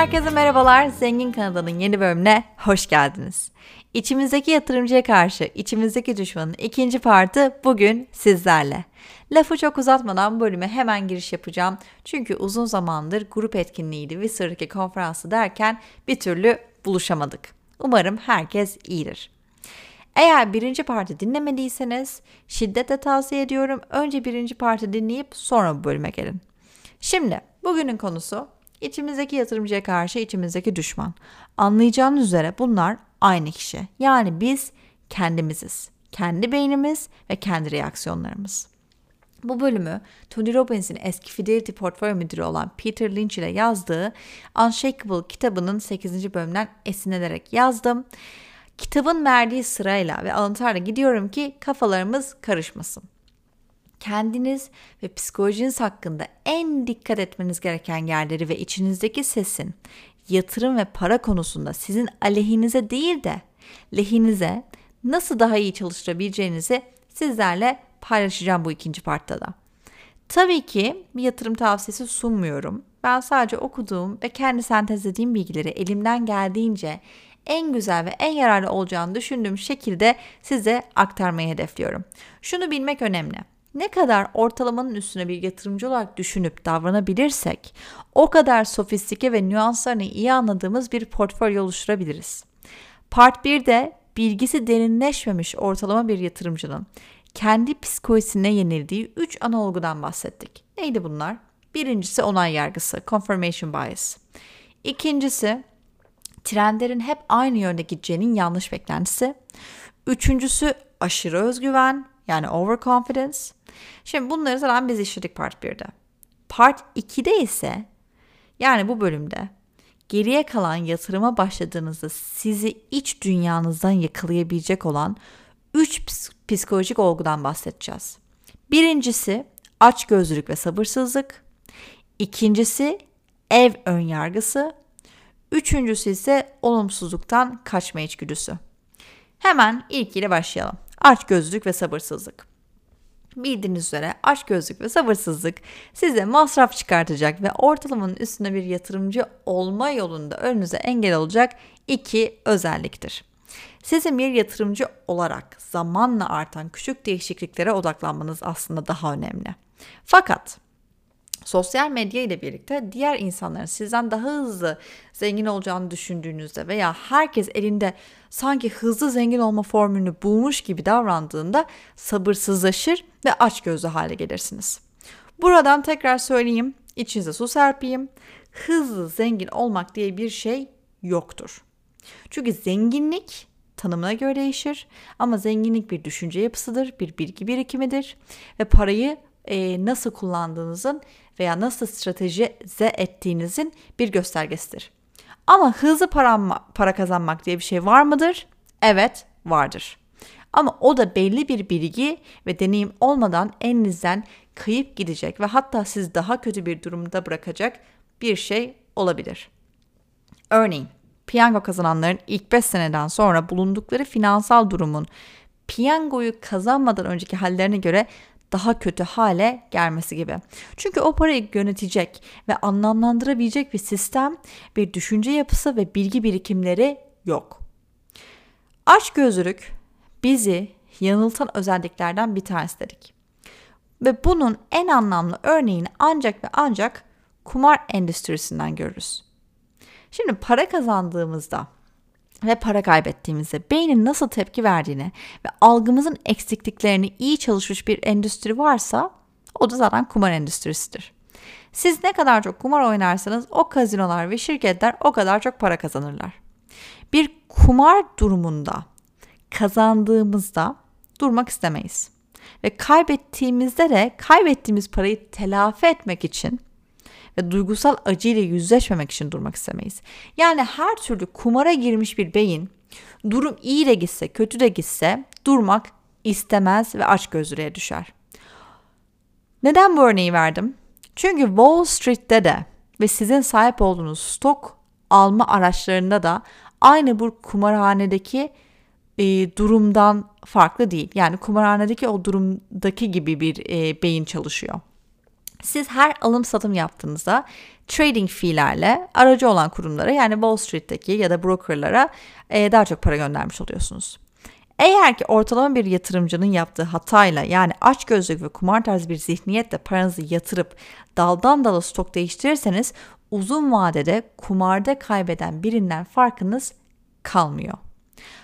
Herkese merhabalar. Zengin kanalının yeni bölümüne hoş geldiniz. İçimizdeki yatırımcıya karşı içimizdeki düşmanın ikinci partı bugün sizlerle. Lafı çok uzatmadan bölüme hemen giriş yapacağım. Çünkü uzun zamandır grup etkinliğiydi ve sıradaki konferansı derken bir türlü buluşamadık. Umarım herkes iyidir. Eğer birinci parti dinlemediyseniz şiddetle tavsiye ediyorum. Önce birinci parti dinleyip sonra bu bölüme gelin. Şimdi bugünün konusu içimizdeki yatırımcıya karşı içimizdeki düşman. Anlayacağınız üzere bunlar aynı kişi. Yani biz kendimiziz. Kendi beynimiz ve kendi reaksiyonlarımız. Bu bölümü Tony Robbins'in eski Fidelity portföy müdürü olan Peter Lynch ile yazdığı Unshakable kitabının 8. bölümünden esinlenerek yazdım. Kitabın verdiği sırayla ve alıntılarla gidiyorum ki kafalarımız karışmasın. Kendiniz ve psikolojiniz hakkında en dikkat etmeniz gereken yerleri ve içinizdeki sesin yatırım ve para konusunda sizin aleyhinize değil de lehinize nasıl daha iyi çalıştırabileceğinizi sizlerle paylaşacağım bu ikinci partta da. Tabii ki bir yatırım tavsiyesi sunmuyorum. Ben sadece okuduğum ve kendi sentezlediğim bilgileri elimden geldiğince en güzel ve en yararlı olacağını düşündüğüm şekilde size aktarmayı hedefliyorum. Şunu bilmek önemli. Ne kadar ortalamanın üstüne bir yatırımcı olarak düşünüp davranabilirsek o kadar sofistike ve nüanslarını iyi anladığımız bir portföy oluşturabiliriz. Part 1'de bilgisi derinleşmemiş ortalama bir yatırımcının kendi psikolojisine yenildiği 3 ana olgudan bahsettik. Neydi bunlar? Birincisi onay yargısı, confirmation bias. İkincisi trendlerin hep aynı yönde gideceğinin yanlış beklentisi. Üçüncüsü aşırı özgüven yani overconfidence. Şimdi bunları zaten biz işledik part 1'de. Part 2'de ise yani bu bölümde geriye kalan yatırıma başladığınızda sizi iç dünyanızdan yakalayabilecek olan 3 psikolojik olgudan bahsedeceğiz. Birincisi açgözlülük ve sabırsızlık. İkincisi ev önyargısı. Üçüncüsü ise olumsuzluktan kaçma içgüdüsü. Hemen ilkiyle başlayalım. Açgözlülük ve sabırsızlık. Bildiğiniz üzere açgözlük ve sabırsızlık size masraf çıkartacak ve ortalamanın üstünde bir yatırımcı olma yolunda önünüze engel olacak iki özelliktir. Sizin bir yatırımcı olarak zamanla artan küçük değişikliklere odaklanmanız aslında daha önemli. Fakat sosyal medya ile birlikte diğer insanların sizden daha hızlı zengin olacağını düşündüğünüzde veya herkes elinde sanki hızlı zengin olma formülünü bulmuş gibi davrandığında sabırsızlaşır ve açgözlü hale gelirsiniz. Buradan tekrar söyleyeyim, içinize su serpeyim. Hızlı zengin olmak diye bir şey yoktur. Çünkü zenginlik tanımına göre değişir ama zenginlik bir düşünce yapısıdır, bir bilgi birikimidir ve parayı e, nasıl kullandığınızın veya nasıl stratejize ettiğinizin bir göstergesidir. Ama hızlı para, para kazanmak diye bir şey var mıdır? Evet, vardır. Ama o da belli bir bilgi ve deneyim olmadan elinizden kayıp gidecek ve hatta siz daha kötü bir durumda bırakacak bir şey olabilir. Örneğin piyango kazananların ilk 5 seneden sonra bulundukları finansal durumun piyangoyu kazanmadan önceki hallerine göre daha kötü hale gelmesi gibi. Çünkü o parayı yönetecek ve anlamlandırabilecek bir sistem, bir düşünce yapısı ve bilgi birikimleri yok. Açgözlülük bizi yanıltan özelliklerden bir tanesi dedik. Ve bunun en anlamlı örneğini ancak ve ancak kumar endüstrisinden görürüz. Şimdi para kazandığımızda ve para kaybettiğimizde beynin nasıl tepki verdiğini ve algımızın eksikliklerini iyi çalışmış bir endüstri varsa o da zaten kumar endüstrisidir. Siz ne kadar çok kumar oynarsanız o kazinolar ve şirketler o kadar çok para kazanırlar. Bir kumar durumunda kazandığımızda durmak istemeyiz. Ve kaybettiğimizde de kaybettiğimiz parayı telafi etmek için ve duygusal acıyla yüzleşmemek için durmak istemeyiz. Yani her türlü kumara girmiş bir beyin durum iyi de gitse kötü de gitse durmak istemez ve açgözlülüğe düşer. Neden bu örneği verdim? Çünkü Wall Street'te de ve sizin sahip olduğunuz stok alma araçlarında da aynı bu kumarhanedeki e, durumdan farklı değil. Yani kumarhanedeki o durumdaki gibi bir e, beyin çalışıyor. Siz her alım satım yaptığınızda trading fee'lerle aracı olan kurumlara yani Wall Street'teki ya da brokerlara e, daha çok para göndermiş oluyorsunuz. Eğer ki ortalama bir yatırımcının yaptığı hatayla yani aç gözlük ve kumar tarzı bir zihniyetle paranızı yatırıp daldan dala stok değiştirirseniz uzun vadede kumarda kaybeden birinden farkınız kalmıyor.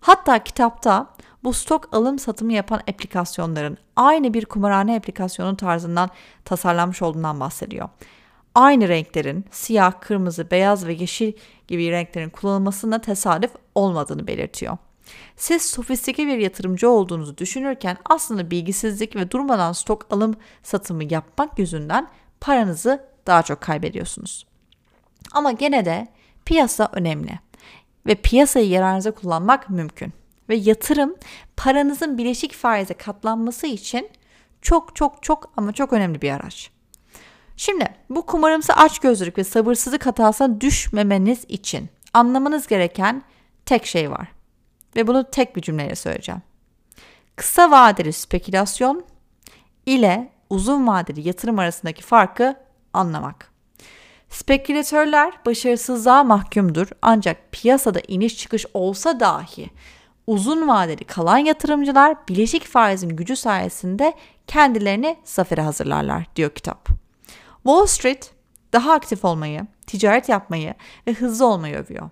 Hatta kitapta bu stok alım satımı yapan aplikasyonların aynı bir kumarhane aplikasyonu tarzından tasarlanmış olduğundan bahsediyor. Aynı renklerin siyah, kırmızı, beyaz ve yeşil gibi renklerin kullanılmasında tesadüf olmadığını belirtiyor. Siz sofistike bir yatırımcı olduğunuzu düşünürken aslında bilgisizlik ve durmadan stok alım satımı yapmak yüzünden paranızı daha çok kaybediyorsunuz. Ama gene de piyasa önemli ve piyasayı yararınıza kullanmak mümkün. Ve yatırım paranızın bileşik faize katlanması için çok çok çok ama çok önemli bir araç. Şimdi bu kumarımsı açgözlülük ve sabırsızlık hatasına düşmemeniz için anlamanız gereken tek şey var. Ve bunu tek bir cümleyle söyleyeceğim. Kısa vadeli spekülasyon ile uzun vadeli yatırım arasındaki farkı anlamak. Spekülatörler başarısızlığa mahkumdur ancak piyasada iniş çıkış olsa dahi uzun vadeli kalan yatırımcılar bileşik faizin gücü sayesinde kendilerini zafere hazırlarlar diyor kitap. Wall Street daha aktif olmayı, ticaret yapmayı ve hızlı olmayı övüyor.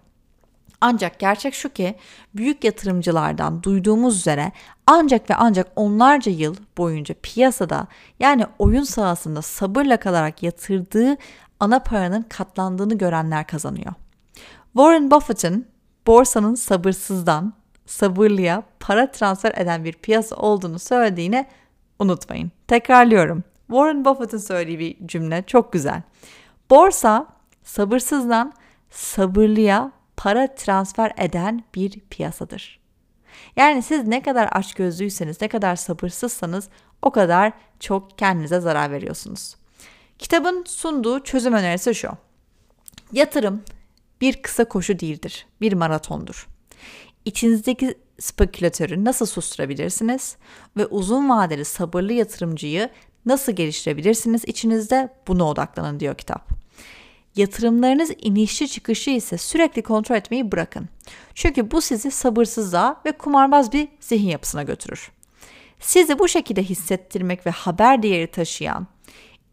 Ancak gerçek şu ki büyük yatırımcılardan duyduğumuz üzere ancak ve ancak onlarca yıl boyunca piyasada yani oyun sahasında sabırla kalarak yatırdığı ana paranın katlandığını görenler kazanıyor. Warren Buffett'ın borsanın sabırsızdan sabırlıya para transfer eden bir piyasa olduğunu söylediğini unutmayın. Tekrarlıyorum. Warren Buffett'ın söylediği bir cümle çok güzel. Borsa sabırsızdan sabırlıya para transfer eden bir piyasadır. Yani siz ne kadar açgözlüyseniz, ne kadar sabırsızsanız o kadar çok kendinize zarar veriyorsunuz. Kitabın sunduğu çözüm önerisi şu. Yatırım bir kısa koşu değildir, bir maratondur. İçinizdeki spekülatörü nasıl susturabilirsiniz ve uzun vadeli sabırlı yatırımcıyı nasıl geliştirebilirsiniz içinizde buna odaklanın diyor kitap. Yatırımlarınız inişli çıkışı ise sürekli kontrol etmeyi bırakın. Çünkü bu sizi sabırsızlığa ve kumarbaz bir zihin yapısına götürür. Sizi bu şekilde hissettirmek ve haber değeri taşıyan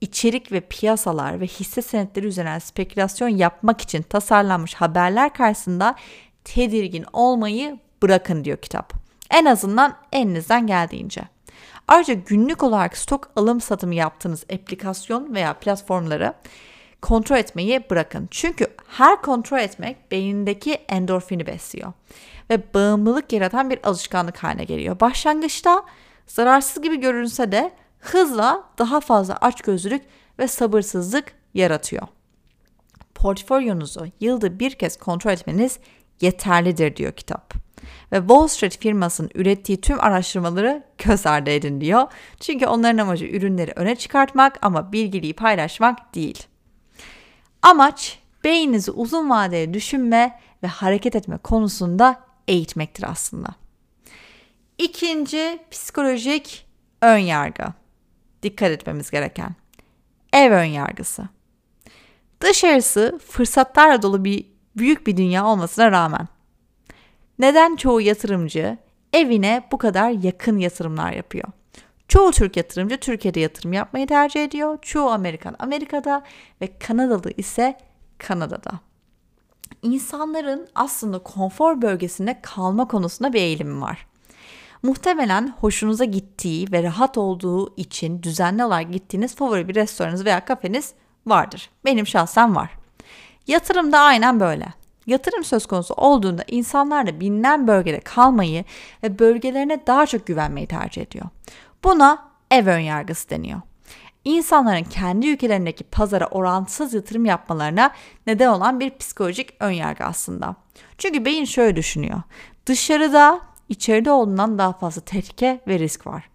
içerik ve piyasalar ve hisse senetleri üzerine spekülasyon yapmak için tasarlanmış haberler karşısında tedirgin olmayı bırakın diyor kitap. En azından elinizden geldiğince. Ayrıca günlük olarak stok alım satımı yaptığınız aplikasyon veya platformları kontrol etmeyi bırakın. Çünkü her kontrol etmek beynindeki endorfini besliyor ve bağımlılık yaratan bir alışkanlık haline geliyor. Başlangıçta zararsız gibi görünse de hızla daha fazla açgözlülük ve sabırsızlık yaratıyor. Portfolyonuzu yılda bir kez kontrol etmeniz yeterlidir diyor kitap. Ve Wall Street firmasının ürettiği tüm araştırmaları göz ardı edin diyor. Çünkü onların amacı ürünleri öne çıkartmak ama bilgiliği paylaşmak değil. Amaç beyninizi uzun vadeli düşünme ve hareket etme konusunda eğitmektir aslında. İkinci psikolojik ön yargı. Dikkat etmemiz gereken. Ev ön yargısı. Dışarısı fırsatlarla dolu bir büyük bir dünya olmasına rağmen neden çoğu yatırımcı evine bu kadar yakın yatırımlar yapıyor? Çoğu Türk yatırımcı Türkiye'de yatırım yapmayı tercih ediyor. Çoğu Amerikan Amerika'da ve Kanadalı ise Kanada'da. İnsanların aslında konfor bölgesinde kalma konusunda bir eğilimi var. Muhtemelen hoşunuza gittiği ve rahat olduğu için düzenli olarak gittiğiniz favori bir restoranınız veya kafeniz vardır. Benim şahsen var. Yatırım da aynen böyle. Yatırım söz konusu olduğunda insanlar da bilinen bölgede kalmayı ve bölgelerine daha çok güvenmeyi tercih ediyor. Buna ev önyargısı deniyor. İnsanların kendi ülkelerindeki pazara orantısız yatırım yapmalarına neden olan bir psikolojik önyargı aslında. Çünkü beyin şöyle düşünüyor. Dışarıda içeride olduğundan daha fazla tehlike ve risk var.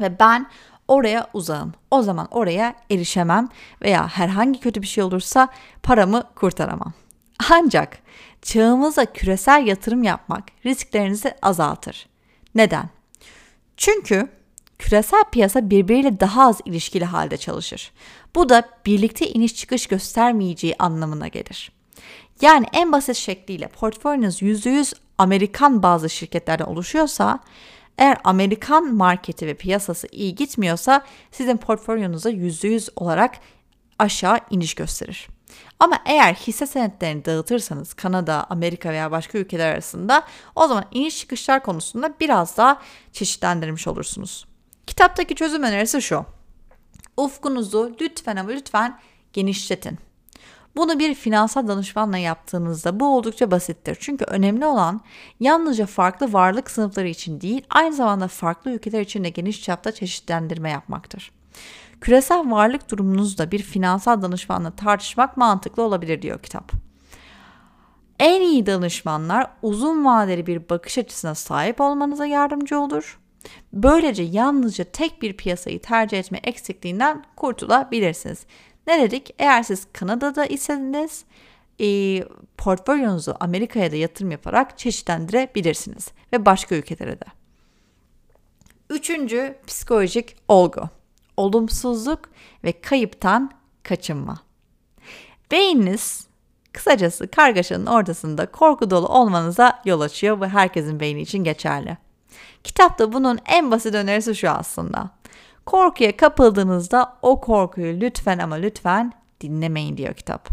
Ve ben oraya uzağım. O zaman oraya erişemem veya herhangi kötü bir şey olursa paramı kurtaramam. Ancak çağımızda küresel yatırım yapmak risklerinizi azaltır. Neden? Çünkü küresel piyasa birbiriyle daha az ilişkili halde çalışır. Bu da birlikte iniş çıkış göstermeyeceği anlamına gelir. Yani en basit şekliyle portföyünüz %100 Amerikan bazı şirketlerden oluşuyorsa eğer Amerikan marketi ve piyasası iyi gitmiyorsa sizin portföyünüze %100 olarak aşağı iniş gösterir. Ama eğer hisse senetlerini dağıtırsanız Kanada, Amerika veya başka ülkeler arasında o zaman iniş çıkışlar konusunda biraz daha çeşitlendirmiş olursunuz. Kitaptaki çözüm önerisi şu. Ufkunuzu lütfen ama lütfen genişletin. Bunu bir finansal danışmanla yaptığınızda bu oldukça basittir. Çünkü önemli olan yalnızca farklı varlık sınıfları için değil, aynı zamanda farklı ülkeler için de geniş çapta çeşitlendirme yapmaktır. Küresel varlık durumunuzda bir finansal danışmanla tartışmak mantıklı olabilir diyor kitap. En iyi danışmanlar uzun vadeli bir bakış açısına sahip olmanıza yardımcı olur. Böylece yalnızca tek bir piyasayı tercih etme eksikliğinden kurtulabilirsiniz. Ne dedik? Eğer siz Kanada'da iseniz e, portfolyonuzu Amerika'ya da yatırım yaparak çeşitlendirebilirsiniz ve başka ülkelere de. Üçüncü psikolojik olgu. Olumsuzluk ve kayıptan kaçınma. Beyniniz kısacası kargaşanın ortasında korku dolu olmanıza yol açıyor ve herkesin beyni için geçerli. Kitapta bunun en basit önerisi şu aslında. Korkuya kapıldığınızda o korkuyu lütfen ama lütfen dinlemeyin diyor kitap.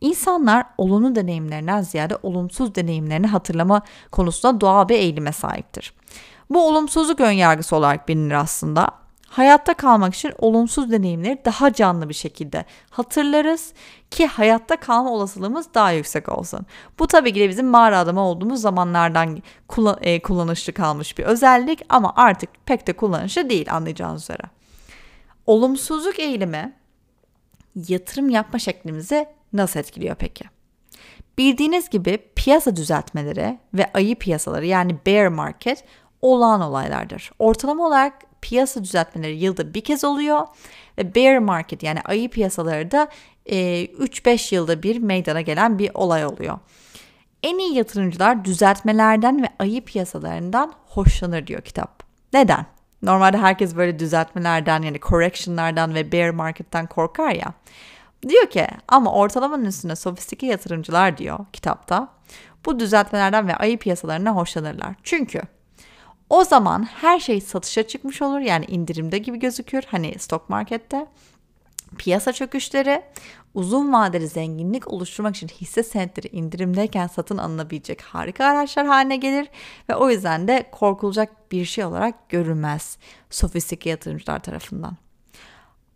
İnsanlar olumlu deneyimlerinden ziyade olumsuz deneyimlerini hatırlama konusunda doğal bir eğilime sahiptir. Bu olumsuzluk önyargısı olarak bilinir aslında. Hayatta kalmak için olumsuz deneyimleri daha canlı bir şekilde hatırlarız ki hayatta kalma olasılığımız daha yüksek olsun. Bu tabii ki de bizim mağara adamı olduğumuz zamanlardan e, kullanışlı kalmış bir özellik ama artık pek de kullanışlı değil anlayacağınız üzere. Olumsuzluk eğilimi yatırım yapma şeklimizi nasıl etkiliyor peki? Bildiğiniz gibi piyasa düzeltmeleri ve ayı piyasaları yani bear market olağan olaylardır. Ortalama olarak piyasa düzeltmeleri yılda bir kez oluyor ve bear market yani ayı piyasaları da e, 3-5 yılda bir meydana gelen bir olay oluyor. En iyi yatırımcılar düzeltmelerden ve ayı piyasalarından hoşlanır diyor kitap. Neden? Normalde herkes böyle düzeltmelerden yani correction'lardan ve bear market'ten korkar ya. Diyor ki ama ortalamanın üstüne sofistike yatırımcılar diyor kitapta. Bu düzeltmelerden ve ayı piyasalarından hoşlanırlar. Çünkü o zaman her şey satışa çıkmış olur. Yani indirimde gibi gözükür. Hani stok markette. Piyasa çöküşleri uzun vadeli zenginlik oluşturmak için hisse senetleri indirimdeyken satın alınabilecek harika araçlar haline gelir ve o yüzden de korkulacak bir şey olarak görülmez sofistike yatırımcılar tarafından.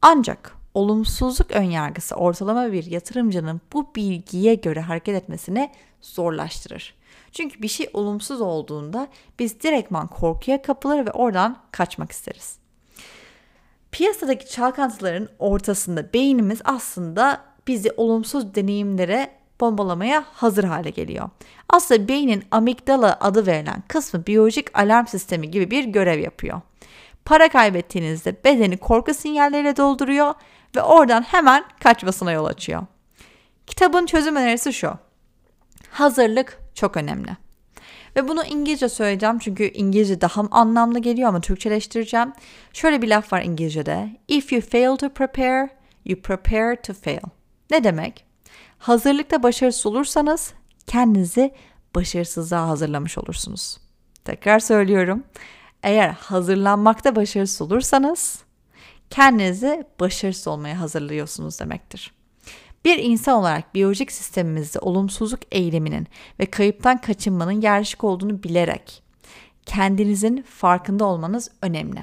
Ancak olumsuzluk önyargısı ortalama bir yatırımcının bu bilgiye göre hareket etmesini zorlaştırır. Çünkü bir şey olumsuz olduğunda biz direktman korkuya kapılır ve oradan kaçmak isteriz. Piyasadaki çalkantıların ortasında beynimiz aslında bizi olumsuz deneyimlere bombalamaya hazır hale geliyor. Aslında beynin amigdala adı verilen kısmı biyolojik alarm sistemi gibi bir görev yapıyor. Para kaybettiğinizde bedeni korku sinyalleriyle dolduruyor ve oradan hemen kaçmasına yol açıyor. Kitabın çözüm önerisi şu. Hazırlık çok önemli. Ve bunu İngilizce söyleyeceğim çünkü İngilizce daha anlamlı geliyor ama Türkçeleştireceğim. Şöyle bir laf var İngilizce'de. If you fail to prepare, you prepare to fail. Ne demek? Hazırlıkta başarısız olursanız kendinizi başarısızlığa hazırlamış olursunuz. Tekrar söylüyorum. Eğer hazırlanmakta başarısız olursanız kendinizi başarısız olmaya hazırlıyorsunuz demektir. Bir insan olarak biyolojik sistemimizde olumsuzluk eyleminin ve kayıptan kaçınmanın yerleşik olduğunu bilerek kendinizin farkında olmanız önemli.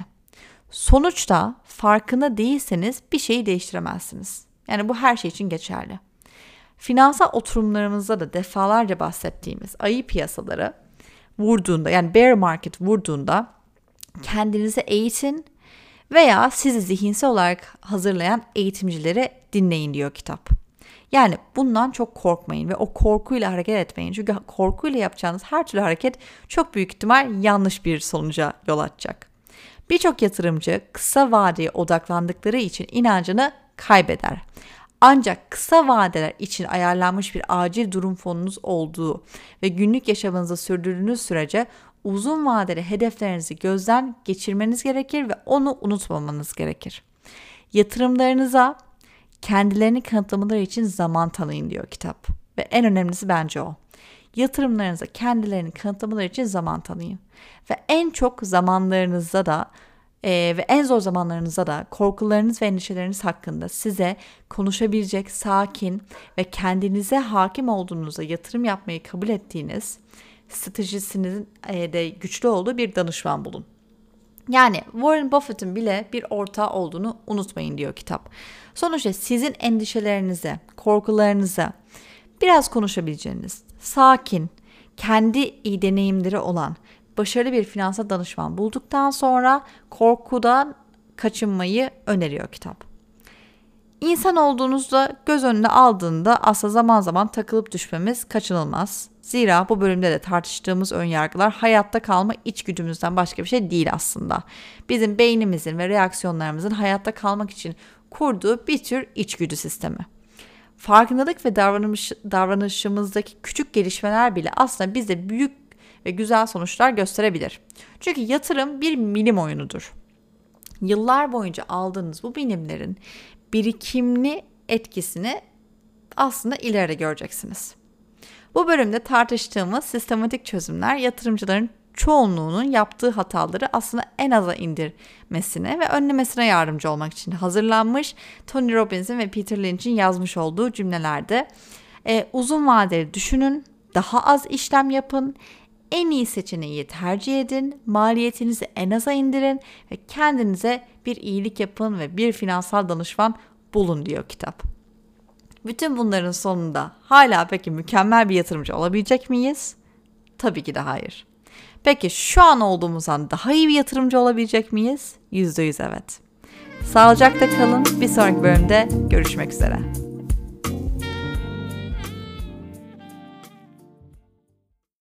Sonuçta farkında değilseniz bir şeyi değiştiremezsiniz. Yani bu her şey için geçerli. Finansal oturumlarımızda da defalarca bahsettiğimiz ayı piyasaları vurduğunda yani bear market vurduğunda kendinizi eğitin veya sizi zihinsel olarak hazırlayan eğitimcileri dinleyin diyor kitap. Yani bundan çok korkmayın ve o korkuyla hareket etmeyin. Çünkü korkuyla yapacağınız her türlü hareket çok büyük ihtimal yanlış bir sonuca yol açacak. Birçok yatırımcı kısa vadeye odaklandıkları için inancını kaybeder. Ancak kısa vadeler için ayarlanmış bir acil durum fonunuz olduğu ve günlük yaşamınızı sürdürdüğünüz sürece uzun vadeli hedeflerinizi gözden geçirmeniz gerekir ve onu unutmamanız gerekir. Yatırımlarınıza kendilerini kanıtlamaları için zaman tanıyın diyor kitap. Ve en önemlisi bence o. Yatırımlarınıza kendilerini kanıtlamaları için zaman tanıyın. Ve en çok zamanlarınızda da e, ve en zor zamanlarınızda da korkularınız ve endişeleriniz hakkında size konuşabilecek, sakin ve kendinize hakim olduğunuza yatırım yapmayı kabul ettiğiniz stratejisinin e, de güçlü olduğu bir danışman bulun. Yani Warren Buffett'ın bile bir ortağı olduğunu unutmayın diyor kitap. Sonuçta sizin endişelerinize, korkularınıza biraz konuşabileceğiniz, sakin, kendi iyi deneyimleri olan, başarılı bir finansal danışman bulduktan sonra korkudan kaçınmayı öneriyor kitap. İnsan olduğunuzda göz önüne aldığında aslında zaman zaman takılıp düşmemiz kaçınılmaz. Zira bu bölümde de tartıştığımız önyargılar hayatta kalma içgüdümüzden başka bir şey değil aslında. Bizim beynimizin ve reaksiyonlarımızın hayatta kalmak için kurduğu bir tür içgüdü sistemi. Farkındalık ve davranış, davranışımızdaki küçük gelişmeler bile aslında bize büyük ve güzel sonuçlar gösterebilir. Çünkü yatırım bir milim oyunudur. Yıllar boyunca aldığınız bu bilimlerin birikimli etkisini aslında ileride göreceksiniz. Bu bölümde tartıştığımız sistematik çözümler yatırımcıların çoğunluğunun yaptığı hataları aslında en aza indirmesine ve önlemesine yardımcı olmak için hazırlanmış Tony Robbins'in ve Peter Lynch'in yazmış olduğu cümlelerde e, uzun vadeli düşünün, daha az işlem yapın, en iyi seçeneği tercih edin, maliyetinizi en aza indirin ve kendinize bir iyilik yapın ve bir finansal danışman bulun diyor kitap. Bütün bunların sonunda hala peki mükemmel bir yatırımcı olabilecek miyiz? Tabii ki de hayır. Peki şu an olduğumuzdan daha iyi bir yatırımcı olabilecek miyiz? %100 evet. Sağlıcakla kalın. Bir sonraki bölümde görüşmek üzere.